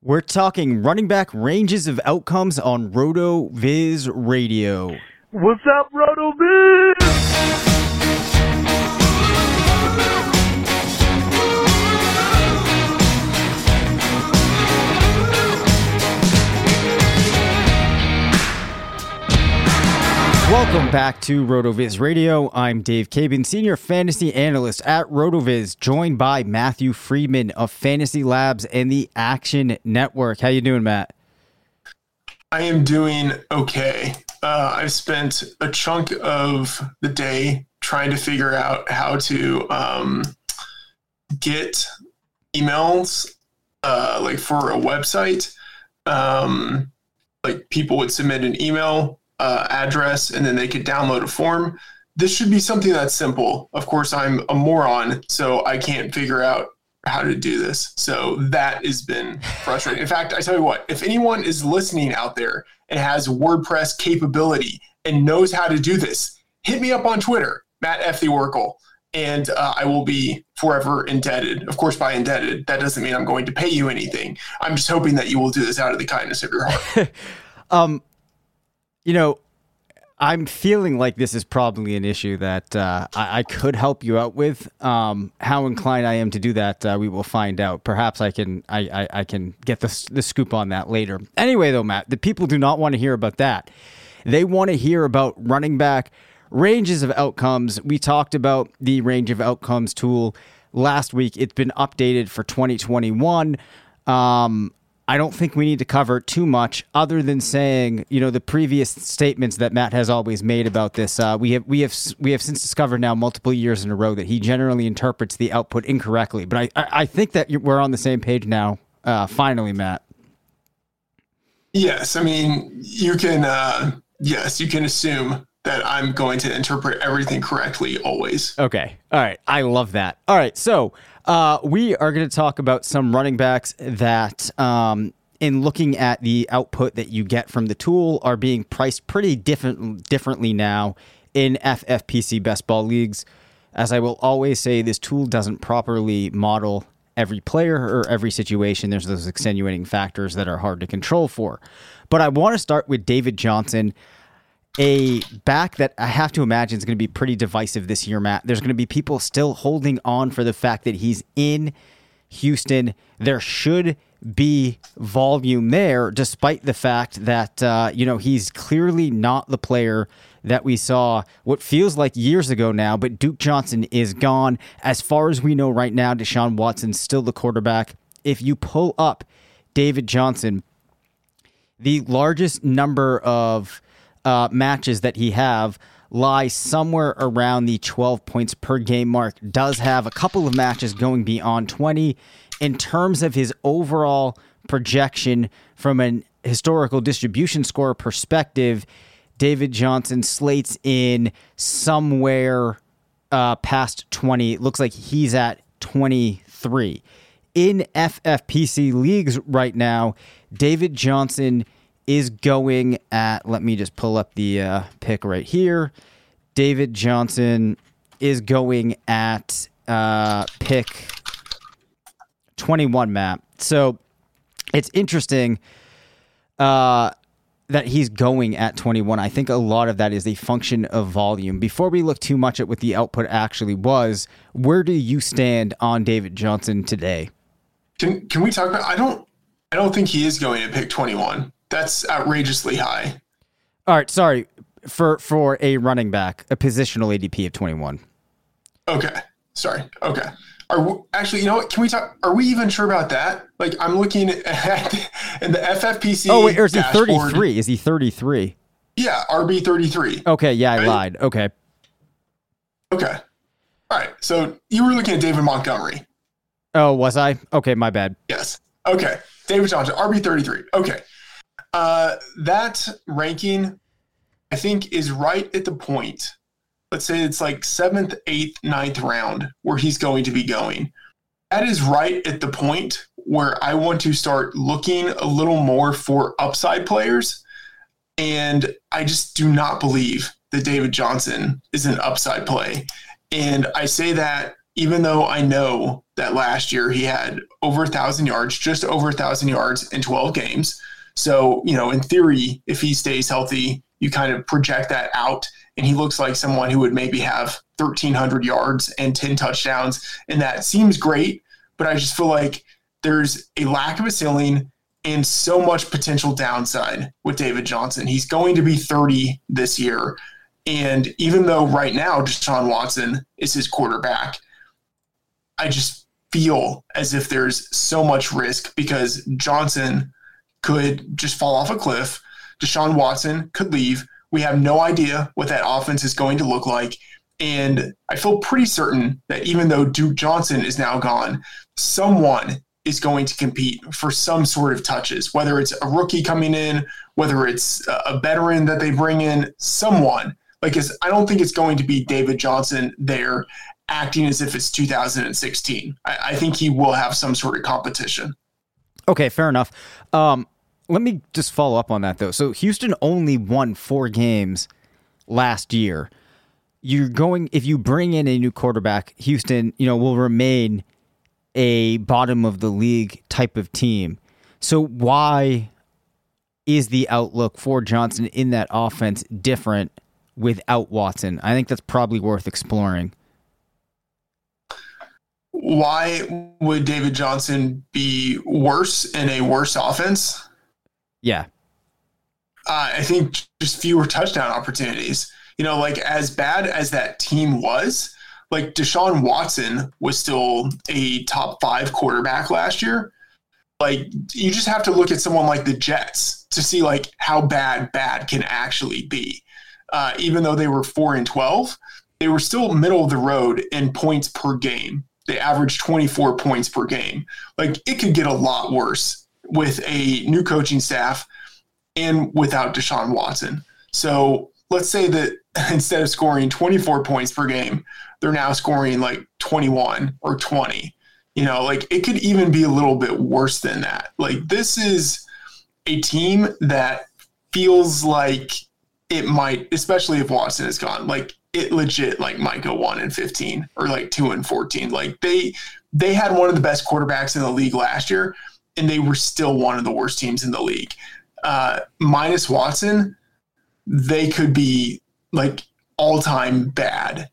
We're talking running back ranges of outcomes on RotoViz Radio. What's up, RotoViz? Welcome back to RotoViz Radio. I'm Dave Caban, Senior Fantasy Analyst at RotoViz, joined by Matthew Freedman of Fantasy Labs and the Action Network. How you doing, Matt? I am doing okay. Uh, I've spent a chunk of the day trying to figure out how to um, get emails uh, like for a website. Um, like people would submit an email uh, address and then they could download a form. This should be something that's simple. Of course, I'm a moron, so I can't figure out how to do this. So that has been frustrating. In fact, I tell you what, if anyone is listening out there and has WordPress capability and knows how to do this, hit me up on Twitter, Matt F. the Oracle, and uh, I will be forever indebted. Of course, by indebted, that doesn't mean I'm going to pay you anything. I'm just hoping that you will do this out of the kindness of your heart. um, you know, I'm feeling like this is probably an issue that uh, I, I, could help you out with. Um, how inclined I am to do that, uh, we will find out. Perhaps I can I, I, I, can get the, the scoop on that later. Anyway, though, Matt, the people do not want to hear about that. They want to hear about running back ranges of outcomes. We talked about the range of outcomes tool last week. It's been updated for 2021. Um, I don't think we need to cover too much, other than saying, you know, the previous statements that Matt has always made about this. Uh, we have we have we have since discovered now multiple years in a row that he generally interprets the output incorrectly. But I I, I think that we're on the same page now. Uh, finally, Matt. Yes, I mean you can. Uh, yes, you can assume that I'm going to interpret everything correctly always. Okay. All right. I love that. All right. So uh, we are going to talk about some running backs that, um, in looking at the output that you get from the tool, are being priced pretty different differently now in FFPC best ball leagues. As I will always say, this tool doesn't properly model every player or every situation. There's those extenuating factors that are hard to control for. But I want to start with David Johnson a back that I have to imagine is going to be pretty divisive this year, Matt. There's going to be people still holding on for the fact that he's in Houston. There should be volume there, despite the fact that uh, you know he's clearly not the player that we saw what feels like years ago now. But Duke Johnson is gone. As far as we know right now, Deshaun Watson's still the quarterback. If you pull up David Johnson, the largest number of uh, matches that he have lie somewhere around the 12 points per game mark. Does have a couple of matches going beyond 20. In terms of his overall projection from an historical distribution score perspective, David Johnson slates in somewhere uh, past 20. It looks like he's at 23. In FFPC leagues right now, David Johnson is going at, let me just pull up the uh, pick right here. David Johnson is going at uh, pick 21 map. So it's interesting uh, that he's going at 21. I think a lot of that is a function of volume. Before we look too much at what the output actually was, where do you stand on David Johnson today? Can can we talk about? I don't I don't think he is going to pick 21. That's outrageously high. All right, sorry for for a running back, a positional ADP of 21. Okay, sorry. Okay. Are we, actually, you know what? Can we talk? Are we even sure about that? Like, I'm looking at in the FFPC. Oh wait, or is he 33? Is he 33? Yeah, RB 33. Okay, yeah, I Right? lied. Okay. Okay. All right. So you were looking at David Montgomery. Oh, was I? Okay, my bad. Yes. Okay. David Johnson, RB 33. Okay. Uh, that ranking, I think, is right at the point. Let's say it's like seventh, eighth, ninth round where he's going to be going. That is right at the point where I want to start looking a little more for upside players. And I just do not believe that David Johnson is an upside play. And I say that even though I know that last year he had over a thousand yards, just over a thousand yards in 12 games. So, you know, in theory, if he stays healthy, you kind of project that out, and he looks like someone who would maybe have 1,300 yards and 10 touchdowns. And that seems great, but I just feel like there's a lack of a ceiling and so much potential downside with David Johnson. He's going to be 30 this year. And even though right now Deshaun Watson is his quarterback, I just feel as if there's so much risk because Johnson could just fall off a cliff. Deshaun Watson could leave. We have no idea what that offense is going to look like. And I feel pretty certain that even though Duke Johnson is now gone, someone is going to compete for some sort of touches, whether it's a rookie coming in, whether it's a veteran that they bring in, someone. Like, I don't think it's going to be David Johnson there acting as if it's 2016. I, I think he will have some sort of competition. Okay, fair enough. Um, let me just follow up on that though. So Houston only won four games last year. You're going if you bring in a new quarterback, Houston, you know, will remain a bottom of the league type of team. So why is the outlook for Johnson in that offense different without Watson? I think that's probably worth exploring. Why would David Johnson be worse in a worse offense? Yeah. uh, I think just fewer touchdown opportunities. You know, like as bad as that team was, like Deshaun Watson was still a top five quarterback last year. Like you just have to look at someone like the Jets to see like how bad bad can actually be. Uh, even though they were four and twelve, they were still middle of the road in points per game. They twenty four points per game. Like it could get a lot worse with a new coaching staff and without Deshaun Watson. So let's say that instead of scoring 24 points per game, they're now scoring like 21 or 20. You know, like it could even be a little bit worse than that. Like this is a team that feels like it might, especially if Watson is gone, like it legit like might go one and 15 or like two and 14. Like they they had one of the best quarterbacks in the league last year, and they were still one of the worst teams in the league uh, minus Watson, they could be like all time bad.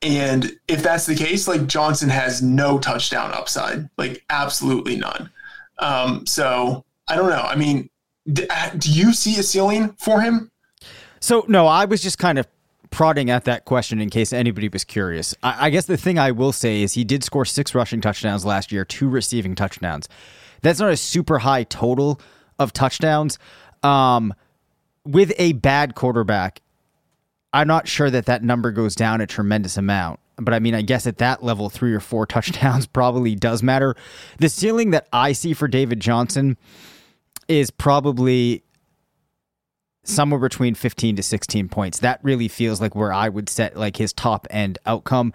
And if that's the case, like Johnson has no touchdown upside, like absolutely none. Um, so I don't know. I mean, uh, do you see a ceiling for him? So no, I was just kind of prodding at that question in case anybody was curious. I, I guess the thing I will say is he did score six rushing touchdowns last year, two receiving touchdowns. That's not a super high total of touchdowns. Um, with a bad quarterback, I'm not sure that that number goes down a tremendous amount. But I mean, I guess at that level, three or four touchdowns probably does matter. The ceiling that I see for David Johnson is probably somewhere between 15 to 16 points. That really feels like where I would set like his top end outcome.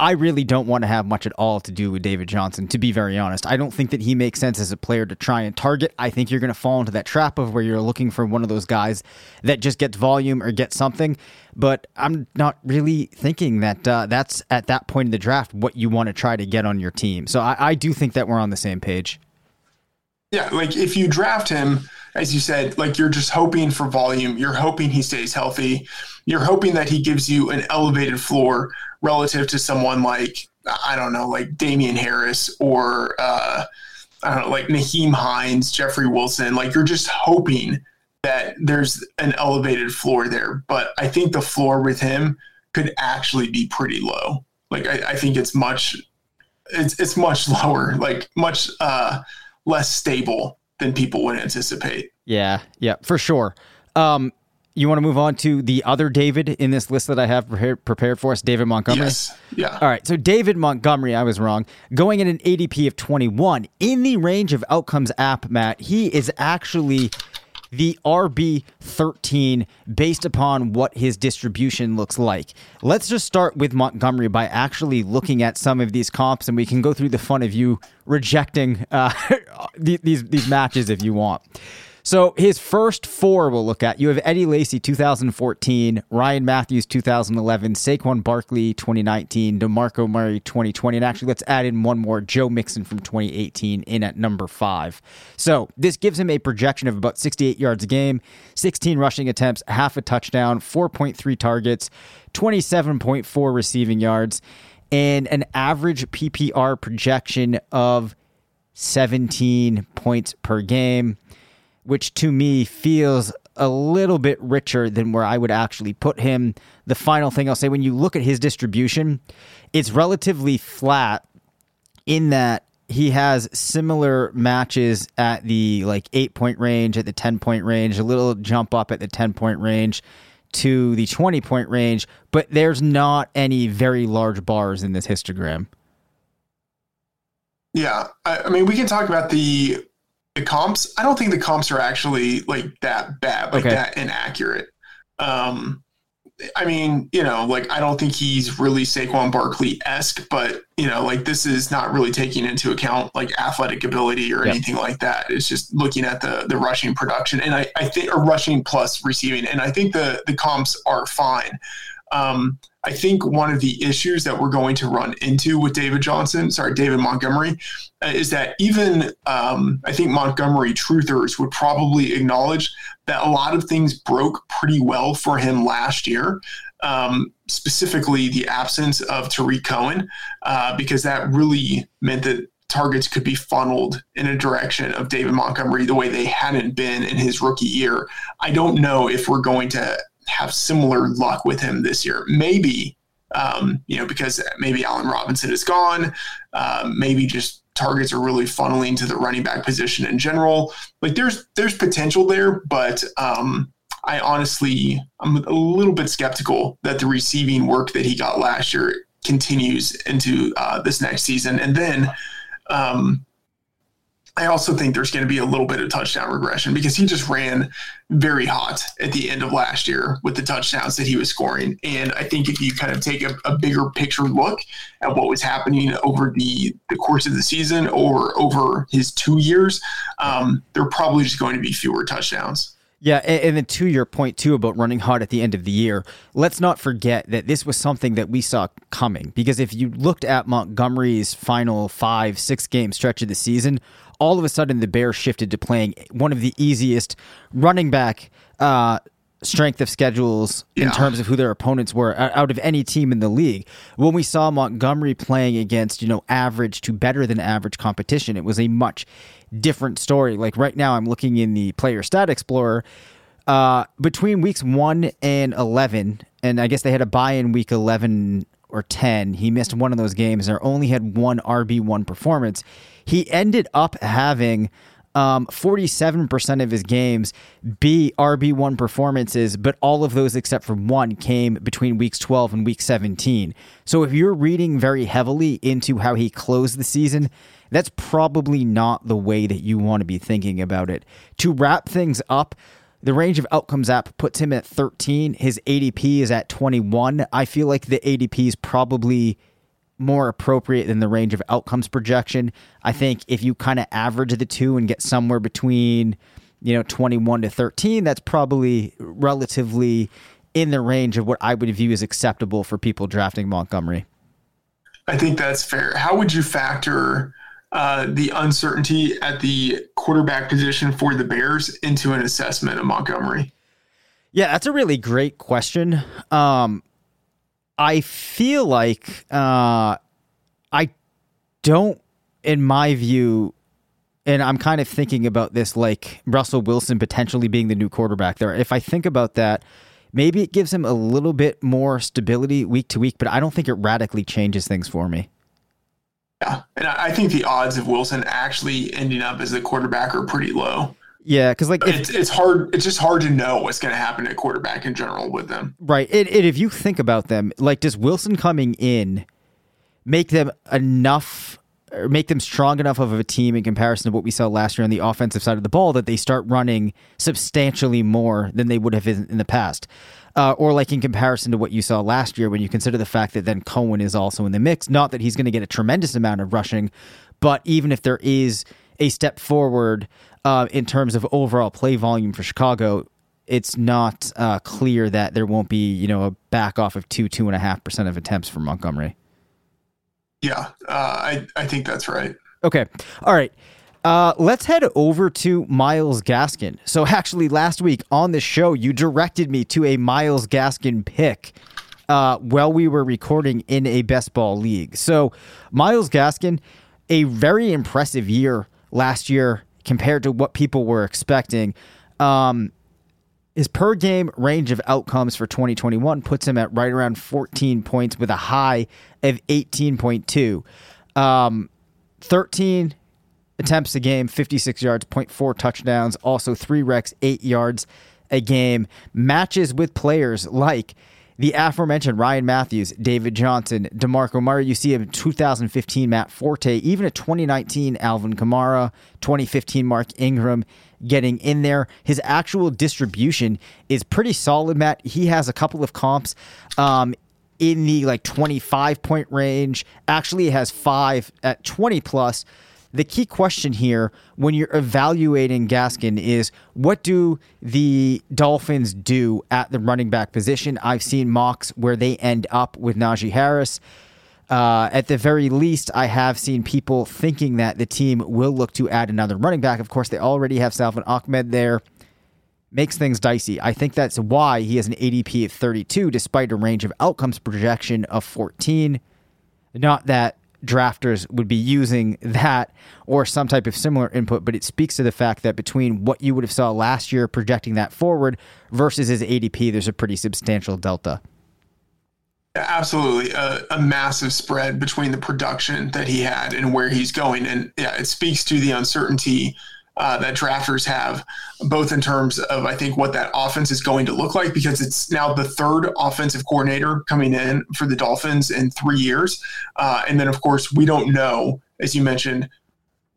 I really don't want to have much at all to do with David Johnson, to be very honest. I don't think that he makes sense as a player to try and target. I think you're going to fall into that trap of where you're looking for one of those guys that just gets volume or gets something. But I'm not really thinking that uh, that's at that point in the draft what you want to try to get on your team. So I, I do think that we're on the same page. Yeah, like if you draft him, as you said, like you're just hoping for volume. You're hoping he stays healthy. You're hoping that he gives you an elevated floor relative to someone like I don't know, like Damien Harris or uh, I don't know, like Nyheim Hines, Jeffrey Wilson. Like you're just hoping that there's an elevated floor there. But I think the floor with him could actually be pretty low. Like I, I think it's much, it's it's much lower, like much uh, less stable than people would anticipate. Yeah, yeah, for sure. Um, you want to move on to the other David in this list that I have prepared, prepared for us, David Montgomery? Yes. Yeah. All right. So, David Montgomery, I was wrong. Going in an ADP of 21 in the range of outcomes app, Matt, he is actually the RB 13 based upon what his distribution looks like. Let's just start with Montgomery by actually looking at some of these comps, and we can go through the fun of you rejecting uh, these, these matches if you want. So his first four we'll look at. You have Eddie Lacy 2014, Ryan Mathews, 2011, Saquon Barkley 2019, DeMarco Murray 2020, and actually let's add in one more, Joe Mixon from 2018 in at number five. So this gives him a projection of about 68 yards a game, 16 rushing attempts, half a touchdown, 4.3 targets, 27.4 receiving yards, and an average PPR projection of 17 points per game which to me feels a little bit richer than where I would actually put him. The final thing I'll say when you look at his distribution, it's relatively flat in that he has similar matches at the like 8 point range, at the 10 point range, a little jump up at the 10 point range to the 20 point range, but there's not any very large bars in this histogram. Yeah, I, I mean, we can talk about the the comps, I don't think the comps are actually like that bad, like okay. that inaccurate. Um, I mean, you know, like I don't think he's really Saquon Barkley esque, but you know, like this is not really taking into account like athletic ability or yep. anything like that. It's just looking at the the rushing production, and I I think or rushing plus receiving, and I think the the comps are fine. Um, I think one of the issues that we're going to run into with David Johnson, sorry, David Montgomery, uh, is that even um, I think Montgomery truthers would probably acknowledge that a lot of things broke pretty well for him last year. Um, specifically, the absence of Tarik Cohen, uh, because that really meant that targets could be funneled in a direction of David Montgomery the way they hadn't been in his rookie year. I don't know if we're going to have similar luck with him this year. Maybe, um, you know, because maybe Allen Robinson is gone. Uh, maybe just targets are really funneling to the running back position in general. Like there's there's potential there, but um, I honestly I'm a little bit skeptical that the receiving work that he got last year continues into uh, this next season. And then um, I also think there's going to be a little bit of touchdown regression because he just ran very hot at the end of last year with the touchdowns that he was scoring. And I think if you kind of take a, a bigger picture look at what was happening over the, the course of the season or over his two years, um, there are probably just going to be fewer touchdowns. Yeah, and then to your point too about running hot at the end of the year, let's not forget that this was something that we saw coming. Because if you looked at Montgomery's final five, six game stretch of the season, all of a sudden the Bears shifted to playing one of the easiest running back uh, strength of schedules yeah. in terms of who their opponents were out of any team in the league. When we saw Montgomery playing against, you know, average to better than average competition, it was a much different story. Like right now, I'm looking in the player stat explorer. Uh, between weeks one and 11, and I guess they had a bye in week 11 or 10, he missed one of those games or only had one RB1 performance he ended up having um, 47% of his games be RB1 performances, but all of those except for one came between weeks 12 and week 17. So if you're reading very heavily into how he closed the season, that's probably not the way that you want to be thinking about it. To wrap things up, the range of outcomes app puts him at 13. His ADP is at 21. I feel like the ADP is probably more appropriate than the range of outcomes projection. I think if you kind of average the two and get somewhere between, you know, 21 to 13, that's probably relatively in the range of what I would view as acceptable for people drafting Montgomery. I think that's fair. How would you factor uh, the uncertainty at the quarterback position for the Bears into an assessment of Montgomery? Yeah, that's a really great question. Um, I feel like uh, I don't, in my view, and I'm kind of thinking about this like Russell Wilson potentially being the new quarterback there. If I think about that, maybe it gives him a little bit more stability week to week, but I don't think it radically changes things for me. Yeah, and I think the odds of Wilson actually ending up as the quarterback are pretty low. Yeah, because like if, it's it's hard. It's just hard to know what's going to happen at quarterback in general with them. Right. And, and if you think about them, like does Wilson coming in make them enough? Or make them strong enough of a team in comparison to what we saw last year on the offensive side of the ball that they start running substantially more than they would have in, in the past uh, or like in comparison to what you saw last year when you consider the fact that then Cohen is also in the mix. Not that he's going to get a tremendous amount of rushing, but even if there is a step forward uh, in terms of overall play volume for Chicago, it's not uh, clear that there won't be you know a back off of two two and a half percent of attempts for Montgomery. Yeah, uh, I I think that's right. Okay, all right. Uh, let's head over to Myles Gaskin. So, actually, last week on the show, you directed me to a Myles Gaskin pick uh, while we were recording in a best ball league. So, Myles Gaskin, a very impressive year last year compared to what people were expecting. Um, his per game range of outcomes for 2021 puts him at right around 14 points with a high of 18.2. Um, 13 attempts a game, 56 yards, 0.4 touchdowns, also three recs, eight yards a game. Matches with players like the aforementioned Ryan Mathews, David Johnson, DeMarco Murray. You see him in 2015 Matt Forte, even a 2019 Alvin Kamara, 2015 Mark Ingram getting in there. His actual distribution is pretty solid, Matt. He has a couple of comps. Um, in the like 25 point range. Actually, has five at 20 plus the key question here when you're evaluating Gaskin is what do the Dolphins do at the running back position? I've seen mocks where they end up with Najee Harris. Uh, at the very least, I have seen people thinking that the team will look to add another running back. Of course, they already have Salvon Ahmed there. Makes things dicey. I think that's why he has an ADP of 32, despite a range of outcomes projection of 14. Not that drafters would be using that or some type of similar input, but it speaks to the fact that between what you would have saw last year projecting that forward versus his ADP, there's a pretty substantial delta. Absolutely, a, a, massive spread between the production that he had and where he's going, and yeah, it speaks to the uncertainty uh, that drafters have, both in terms of I think what that offense is going to look like because it's now the third offensive coordinator coming in for the Dolphins in three years, uh, and then of course we don't know, as you mentioned,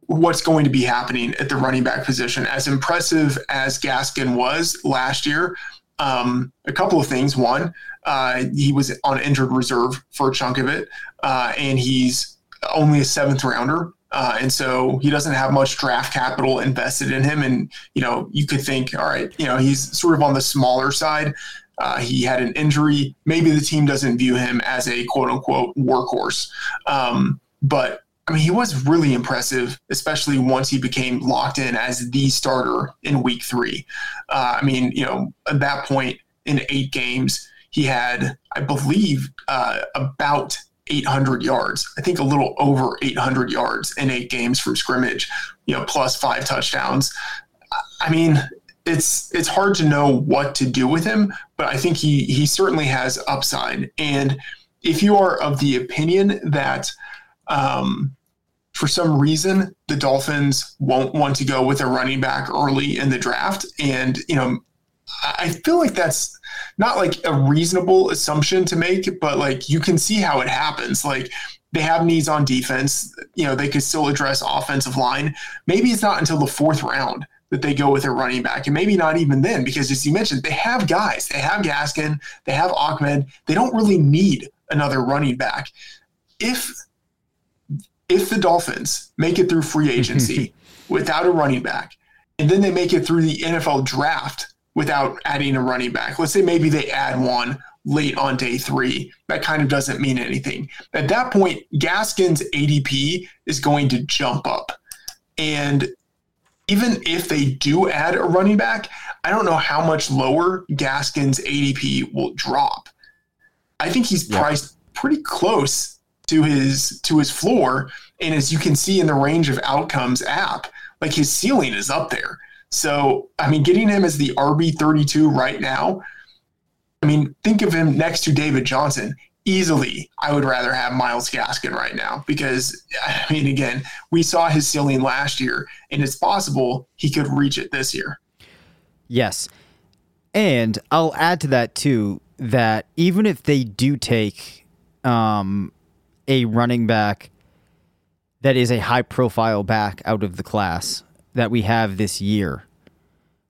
what's going to be happening at the running back position. As impressive as Gaskin was last year, um, a couple of things. One, uh, he was on injured reserve for a chunk of it, uh, and he's only a seventh rounder uh, and so he doesn't have much draft capital invested in him. And, you know, you could think, all right, you know, he's sort of on the smaller side. Uh, he had an injury. Maybe the team doesn't view him as a quote unquote workhorse. Um, but I mean, he was really impressive, especially once he became locked in as the starter in week three. Uh, I mean, you know, at that point in eight games, he had, I believe, uh, about 800 yards. I think a little over 800 yards in eight games from scrimmage, you know, plus five touchdowns. I mean, it's it's hard to know what to do with him, but I think he he certainly has upside. And if you are of the opinion that um, for some reason, the Dolphins won't want to go with a running back early in the draft. And, you know, I feel like that's not like a reasonable assumption to make, but like you can see how it happens. Like they have needs on defense. You know, they could still address offensive line. Maybe it's not until the fourth round that they go with a running back, and maybe not even then, because as you mentioned, they have guys. They have Gaskin, they have Ahmed. They don't really need another running back. If if the Dolphins make it through free agency without a running back, and then they make it through the NFL draft without adding a running back, let's say maybe they add one late on day three, that kind of doesn't mean anything. At that point, Gaskin's ADP is going to jump up. And even if they do add a running back, I don't know how much lower Gaskin's ADP will drop. I think he's yeah. priced pretty close to his to his floor, and as you can see in the range of outcomes app, like his ceiling is up there. So, I mean, getting him as the RB thirty two right now, I mean, think of him next to David Johnson easily I would rather have Myles Gaskin right now because I mean again, we saw his ceiling last year and it's possible he could reach it this year. Yes. And I'll add to that too that even if they do take um, a running back that is a high profile back out of the class that we have this year,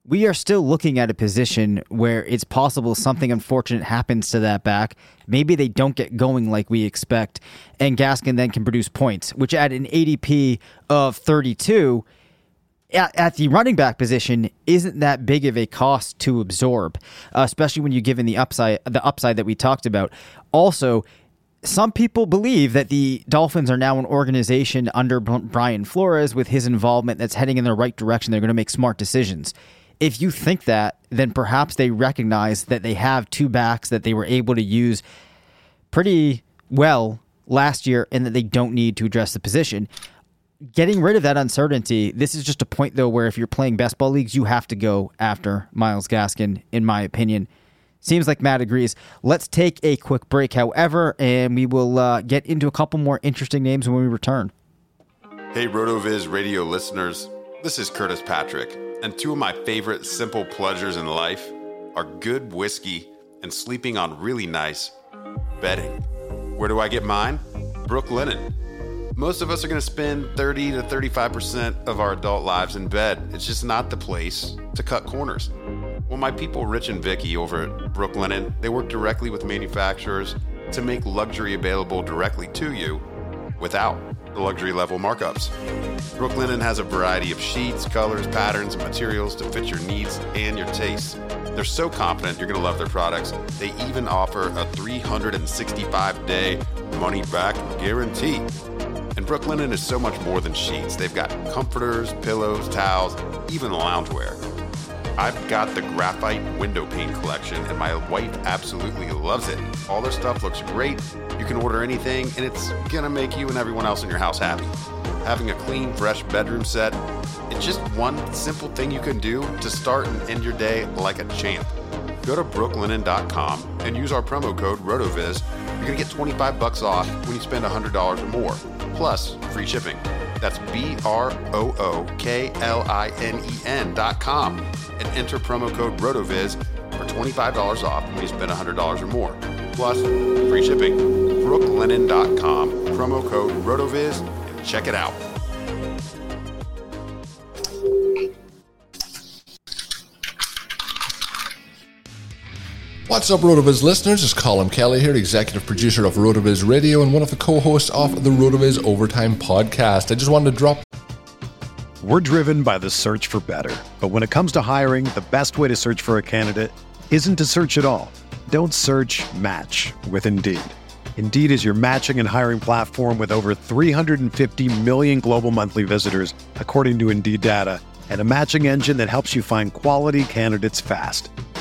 we are still looking at a position where it's possible something unfortunate happens to that back. Maybe they don't get going like we expect, and Gaskin then can produce points, which at an ADP of 32, at, at the running back position isn't that big of a cost to absorb, especially when you're given the upside the upside that we talked about. Also, some people believe that the Dolphins are now an organization under Brian Flores with his involvement that's heading in the right direction. They're going to make smart decisions if you think that, then perhaps they recognize that they have two backs that they were able to use pretty well last year and that they don't need to address the position. Getting rid of that uncertainty, this is just a point though where if you're playing best ball leagues, you have to go after Myles Gaskin, in my opinion. Seems like Matt agrees. Let's take a quick break, however, and we will uh, get into a couple more interesting names when we return. Hey, RotoViz radio listeners, this is Curtis Patrick. And two of my favorite simple pleasures in life are good whiskey and sleeping on really nice bedding. Where do I get mine? Brooklinen. Most of us are going to spend 30 to 35% of our adult lives in bed. It's just not the place to cut corners. Well, my people Rich and Vicky over at Brooklinen, they work directly with manufacturers to make luxury available directly to you without the luxury level markups. Brooklinen has a variety of sheets, colors, patterns, and materials to fit your needs and your tastes. They're so confident you're going to love their products. They even offer a 365 day money back guarantee. And Brooklinen is so much more than sheets. They've got comforters, pillows, towels, even loungewear. I've got the graphite window pane collection, and my wife absolutely loves it. All their stuff looks great. You can order anything, and it's gonna make you and everyone else in your house happy. Having a clean, fresh bedroom set, it's just one simple thing you can do to start and end your day like a champ. Go to brooklinen.com and use our promo code RotoViz. You're gonna get 25 bucks off when you spend $100 or more, plus free shipping. That's B R O O K L I N E N dot com and enter promo code RotoViz for $25 off when you spend $100 or more. Plus, free shipping. Brooklinen.com, promo code RotoViz, and check it out. What's up, RotoViz listeners? It's Colin Kelly here, executive producer of RotoViz Radio and one of the co hosts of the RotoViz Overtime podcast. I just wanted to drop we're driven by the search for better. But when it comes to hiring, the best way to search for a candidate isn't to search at all. Don't search match with Indeed. Indeed is your matching and hiring platform with over 350 million global monthly visitors, according to Indeed data, and a matching engine that helps you find quality candidates fast.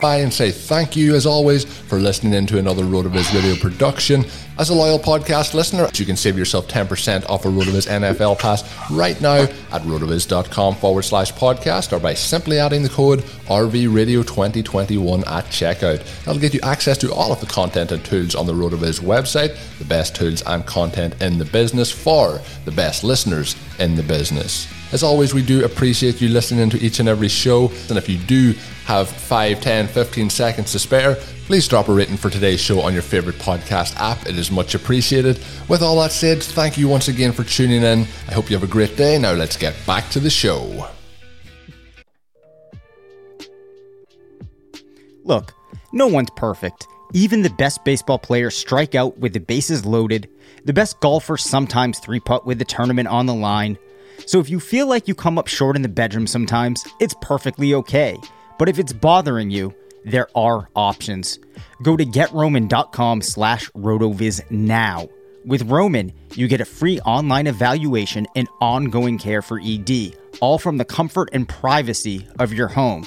Bye and say thank you as always for listening in to another RotoViz radio production. As a loyal podcast listener, you can save yourself 10% off a RotoViz NFL pass right now at rotoviz.com forward slash podcast or by simply adding the code RVRadio2021 at checkout. That'll get you access to all of the content and tools on the RotoViz website, the best tools and content in the business for the best listeners in the business. As always, we do appreciate you listening to each and every show. And if you do have 5, 10, 15 seconds to spare, please drop a rating for today's show on your favorite podcast app. It is much appreciated. With all that said, thank you once again for tuning in. I hope you have a great day. Now let's get back to the show. Look, no one's perfect. Even the best baseball players strike out with the bases loaded. The best golfers sometimes three putt with the tournament on the line. So if you feel like you come up short in the bedroom sometimes, it's perfectly okay. But if it's bothering you, there are options. Go to getroman.com slash rotoviz now. With Roman, you get a free online evaluation and ongoing care for ED, all from the comfort and privacy of your home.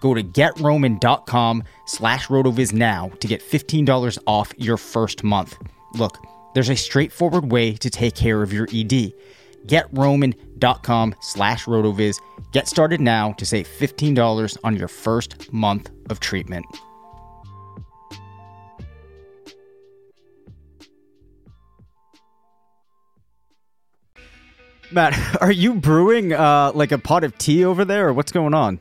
Go to getroman.com slash rotoviz now to get $15 off your first month. Look, there's a straightforward way to take care of your ED. GetRoman.com slash rotoviz. Get started now to save $15 on your first month of treatment. Matt, are you brewing uh, like a pot of tea over there, or what's going on?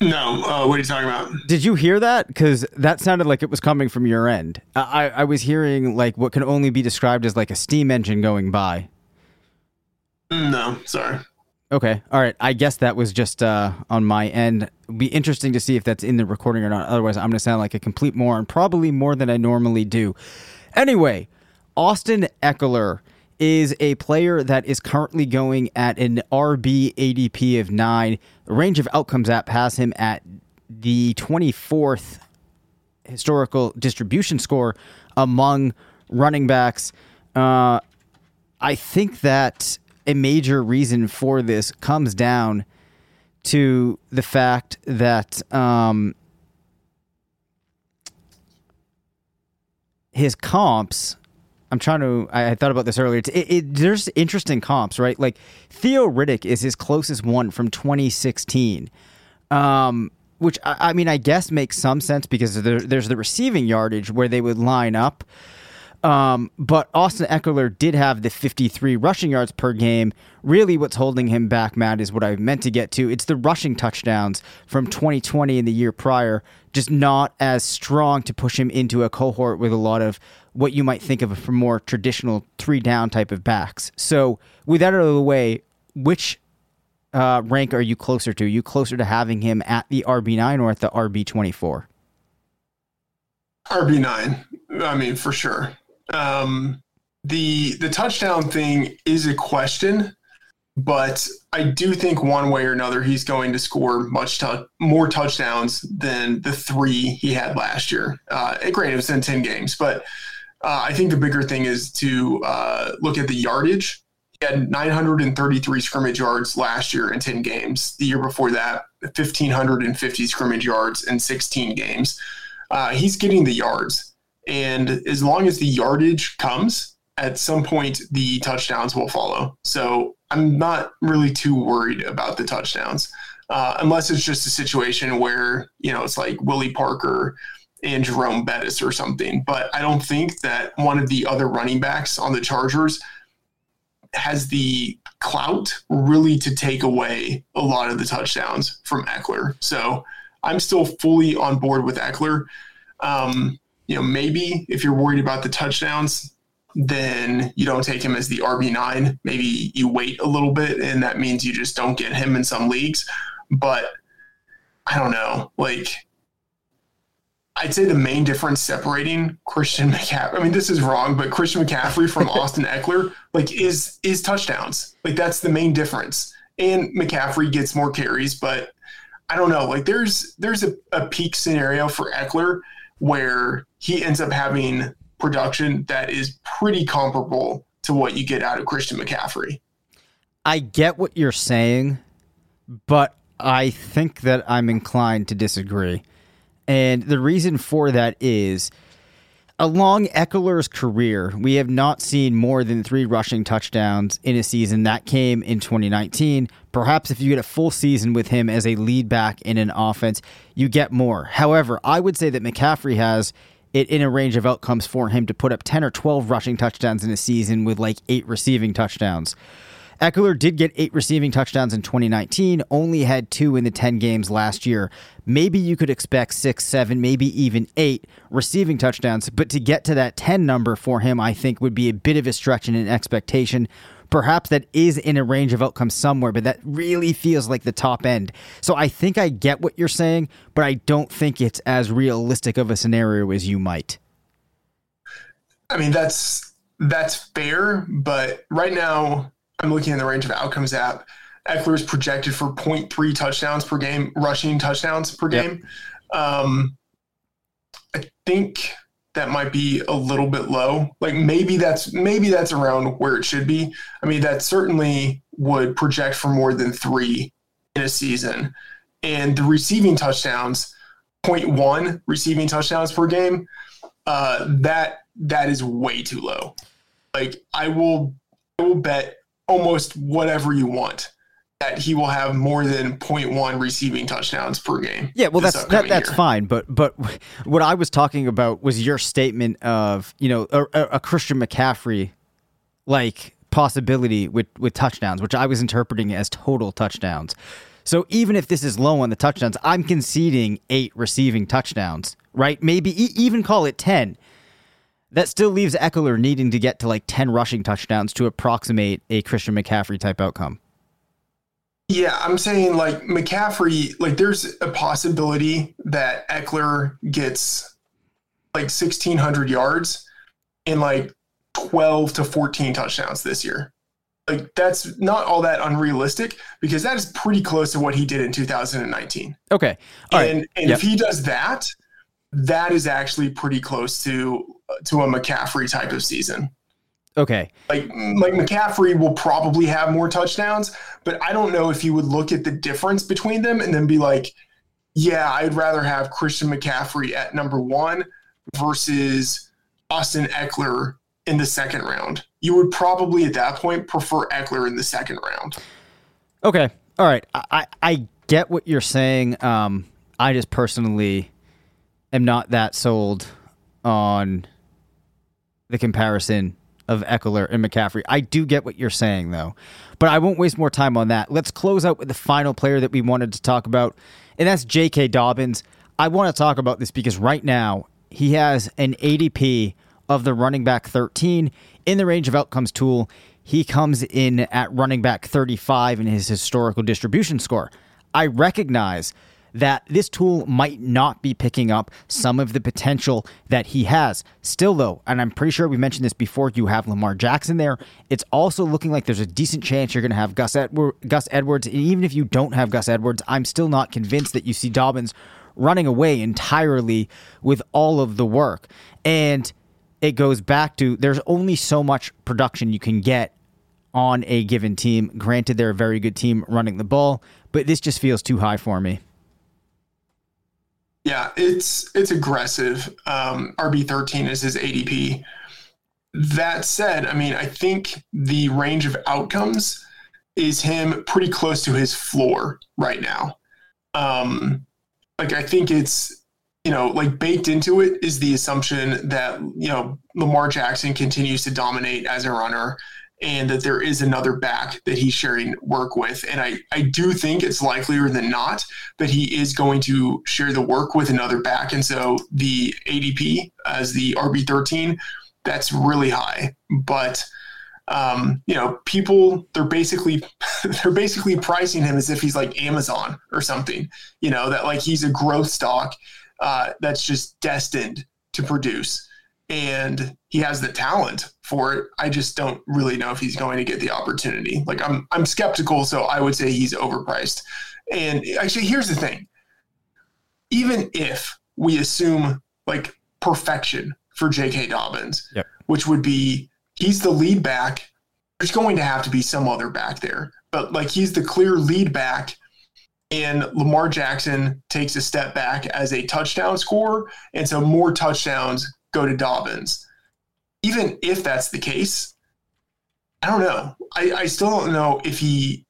No, uh, what are you talking about? Did you hear that? Because that sounded like it was coming from your end. I, I was hearing like what can only be described as like a steam engine going by. No, sorry. Okay, all right. I guess that was just uh, on my end. It'd be interesting to see if that's in the recording or not. Otherwise, I'm going to sound like a complete moron, probably more than I normally do. Anyway, Austin Ekeler is a player that is currently going at an RB ADP of nine. Range of outcomes app has him at the 24th historical distribution score among running backs. Uh, I think that a major reason for this comes down to the fact that um, his comps I'm trying to. I, I thought about this earlier. It, it, there's interesting comps, right? Like Theo Riddick is his closest one from 2016, um, which I, I, mean, I guess makes some sense because there, there's the receiving yardage where they would line up. Um, but Austin Ekeler did have the 53 rushing yards per game. Really, what's holding him back, Matt, is what I meant to get to. It's the rushing touchdowns from 2020 and the year prior, just not as strong to push him into a cohort with a lot of what you might think of for more traditional three down type of backs. So, with that out of the way, which uh, rank are you closer to? Are you closer to having him at the RB9 or at the RB24? RB9. I mean, for sure. Um, the the touchdown thing is a question, but I do think one way or another he's going to score much t- more touchdowns than the three he had last year. Uh, granted, it was in ten games, but uh, I think the bigger thing is to uh, look at the yardage. He had 933 scrimmage yards last year in 10 games. The year before that, 1,550 scrimmage yards in 16 games. Uh, he's getting the yards. And as long as the yardage comes, at some point the touchdowns will follow. So I'm not really too worried about the touchdowns, uh, unless it's just a situation where, you know, it's like Willie Parker and Jerome Bettis or something. But I don't think that one of the other running backs on the Chargers has the clout really to take away a lot of the touchdowns from Ekeler. So I'm still fully on board with Ekeler. Um, you know, maybe if you're worried about the touchdowns, then you don't take him as the RB9. Maybe you wait a little bit, and that means you just don't get him in some leagues. But I don't know. Like, I'd say the main difference separating Christian McCaffrey, I mean, this is wrong, but Christian McCaffrey from Austin Ekeler, like, is is touchdowns. Like, that's the main difference. And McCaffrey gets more carries, but I don't know. Like, there's there's a, a peak scenario for Ekeler where he ends up having production that is pretty comparable to what you get out of Christian McCaffrey. I get what you're saying, but I think that I'm inclined to disagree. And the reason for that is along Ekeler's career, we have not seen more than three rushing touchdowns in a season. That came in 2019. Perhaps if you get a full season with him as a lead back in an offense, you get more. However, I would say that McCaffrey has it in a range of outcomes for him to put up 10 or 12 rushing touchdowns in a season with like eight receiving touchdowns. Ekeler did get eight receiving touchdowns in 2019, only had two in the 10 games last year. Maybe you could expect six, seven, maybe even eight receiving touchdowns, but to get to that 10 number for him, I think would be a bit of a stretch and an expectation. Perhaps that is in a range of outcomes somewhere, but that really feels like the top end. So I think I get what you're saying, but I don't think it's as realistic of a scenario as you might. I mean, that's that's fair, but right now I'm looking in the range of outcomes app. Ekeler is projected for 0.3 touchdowns per game, rushing touchdowns per game. Yep. Um, I think that might be a little bit low. Like maybe that's maybe that's around where it should be. I mean, that certainly would project for more than three in a season. And the receiving touchdowns, 0.1 receiving touchdowns per game, uh, that that is way too low. Like I will I will bet almost whatever you want that he will have more than 0.1 receiving touchdowns per game. Yeah, well that's that, that's year. fine, but but what I was talking about was your statement of, you know, a, a Christian McCaffrey like possibility with with touchdowns, which I was interpreting as total touchdowns. So even if this is low on the touchdowns, I'm conceding 8 receiving touchdowns, right? Maybe e- even call it 10 that still leaves Ekeler needing to get to like 10 rushing touchdowns to approximate a Christian McCaffrey type outcome. Yeah, I'm saying like McCaffrey, like there's a possibility that Ekeler gets like 1,600 yards and like 12 to 14 touchdowns this year. Like that's not all that unrealistic because that is pretty close to what he did in 2019. Okay. All and right. and yep. if he does that, that is actually pretty close to to a McCaffrey type of season. Okay. Like like McCaffrey will probably have more touchdowns, but I don't know if you would look at the difference between them and then be like, yeah, I'd rather have Christian McCaffrey at number 1 versus Austin Ekeler in the second round. You would probably at that point prefer Ekeler in the second round. Okay. All right. I I get what you're saying. Um I just personally am not that sold on the comparison of Ekeler and McCaffrey. I do get what you're saying though, but I won't waste more time on that. Let's close out with the final player that we wanted to talk about, and that's J.K. Dobbins. I want to talk about this because right now he has an ADP of the running back 13 in the range of outcomes tool. He comes in at running back 35 in his historical distribution score. I recognize that this tool might not be picking up some of the potential that he has. Still, though, and I'm pretty sure we mentioned this before, you have Lamar Jackson there. It's also looking like there's a decent chance you're going to have Gus, Gus Edwards. And even if you don't have Gus Edwards, I'm still not convinced that you see Dobbins running away entirely with all of the work. And it goes back to there's only so much production you can get on a given team. Granted, they're a very good team running the ball, but this just feels too high for me. Yeah, it's it's aggressive. Um, RB thirteen is his ADP. That said, I mean, I think the range of outcomes is him pretty close to his floor right now. Um, like I think it's you know like baked into it is the assumption that you know Lamar Jackson continues to dominate as a runner and that there is another back that he's sharing work with. And I, I do think it's likelier than not that he is going to share the work with another back. And so the ADP as the RB13, that's really high. But um, you know, people they're basically they're basically pricing him as if he's like Amazon or something, you know, that like he's a growth stock uh, that's just destined to produce and he has the talent for it. I just don't really know if he's going to get the opportunity. Like I'm I'm skeptical, so I would say he's overpriced. And actually here's the thing. Even if we assume like perfection for J.K. Dobbins, yep. which would be he's the lead back, there's going to have to be some other back there. But like he's the clear lead back and Lamar Jackson takes a step back as a touchdown scorer, and so more touchdowns go to Dobbins. Even if that's the case, I don't know. I, I still don't know if he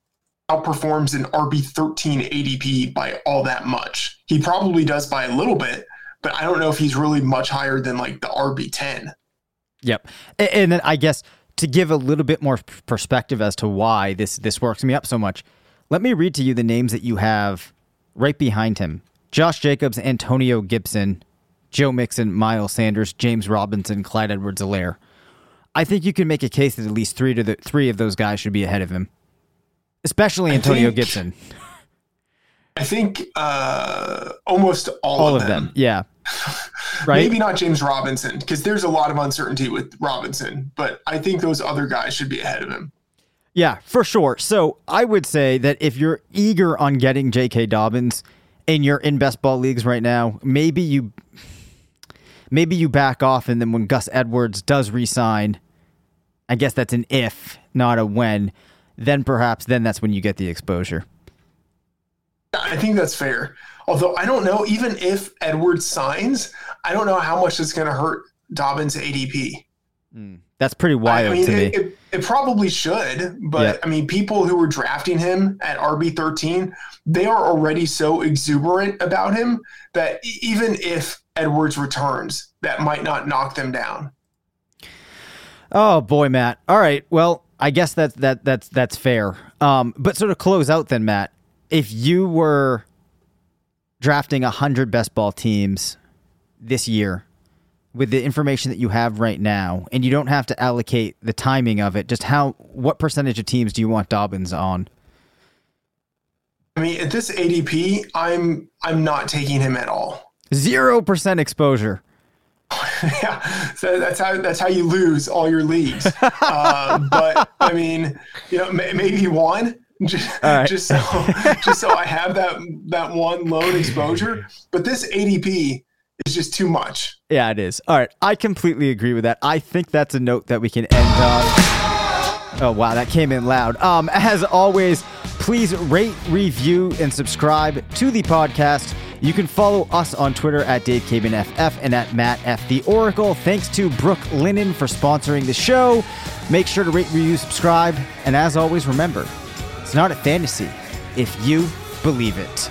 outperforms an RB13 ADP by all that much. He probably does by a little bit, but I don't know if he's really much higher than like the RB10. Yep. And then I guess to give a little bit more perspective as to why this this works me up so much, let me read to you the names that you have right behind him. Josh Jacobs, Antonio Gibson, Joe Mixon, Miles Sanders, James Robinson, Clyde Edwards-Helaire. I think you can make a case that at least three to the three of those guys should be ahead of him, especially Antonio think, Gibson. I think uh, almost all, all of, of them. them. Yeah. right. Maybe not James Robinson because there's a lot of uncertainty with Robinson, but I think those other guys should be ahead of him. Yeah, for sure. So I would say that if you're eager on getting J.K. Dobbins and you're in best ball leagues right now, maybe you maybe you back off, and then when Gus Edwards does resign, I guess that's an if, not a when. Then perhaps then that's when you get the exposure. I think that's fair. Although I don't know, even if Edwards signs, I don't know how much it's going to hurt Dobbins' ADP. Mm, that's pretty wild I mean, to it, me. It, it, probably should, but Yeah. I mean, people who were drafting him at RB thirteen, they are already so exuberant about him that even if Edwards returns, that might not knock them down. Oh boy, Matt. All right. Well, I guess that's that that's that's fair. Um, but sort of close out, then Matt, if you were drafting hundred best ball teams this year with the information that you have right now, and you don't have to allocate the timing of it, just how what percentage of teams do you want Dobbins on? I mean, at this ADP, I'm I'm not taking him at all. Zero percent exposure. yeah, so that's how that's how you lose all your leagues. uh, but I mean, you know, may, maybe one. Just, right. just so just so I have that that one lone exposure. But this ADP is just too much. Yeah, it is. All right. I completely agree with that. I think that's a note that we can end on. Oh, wow. That came in loud. Um, as always, please rate, review, and subscribe to the podcast. You can follow us on Twitter at Dave Caban FF and at Matt F. The Oracle. Thanks to Brooklinen for sponsoring the show. Make sure to rate, review, subscribe. And as always, remember, it's not a fantasy if you believe it.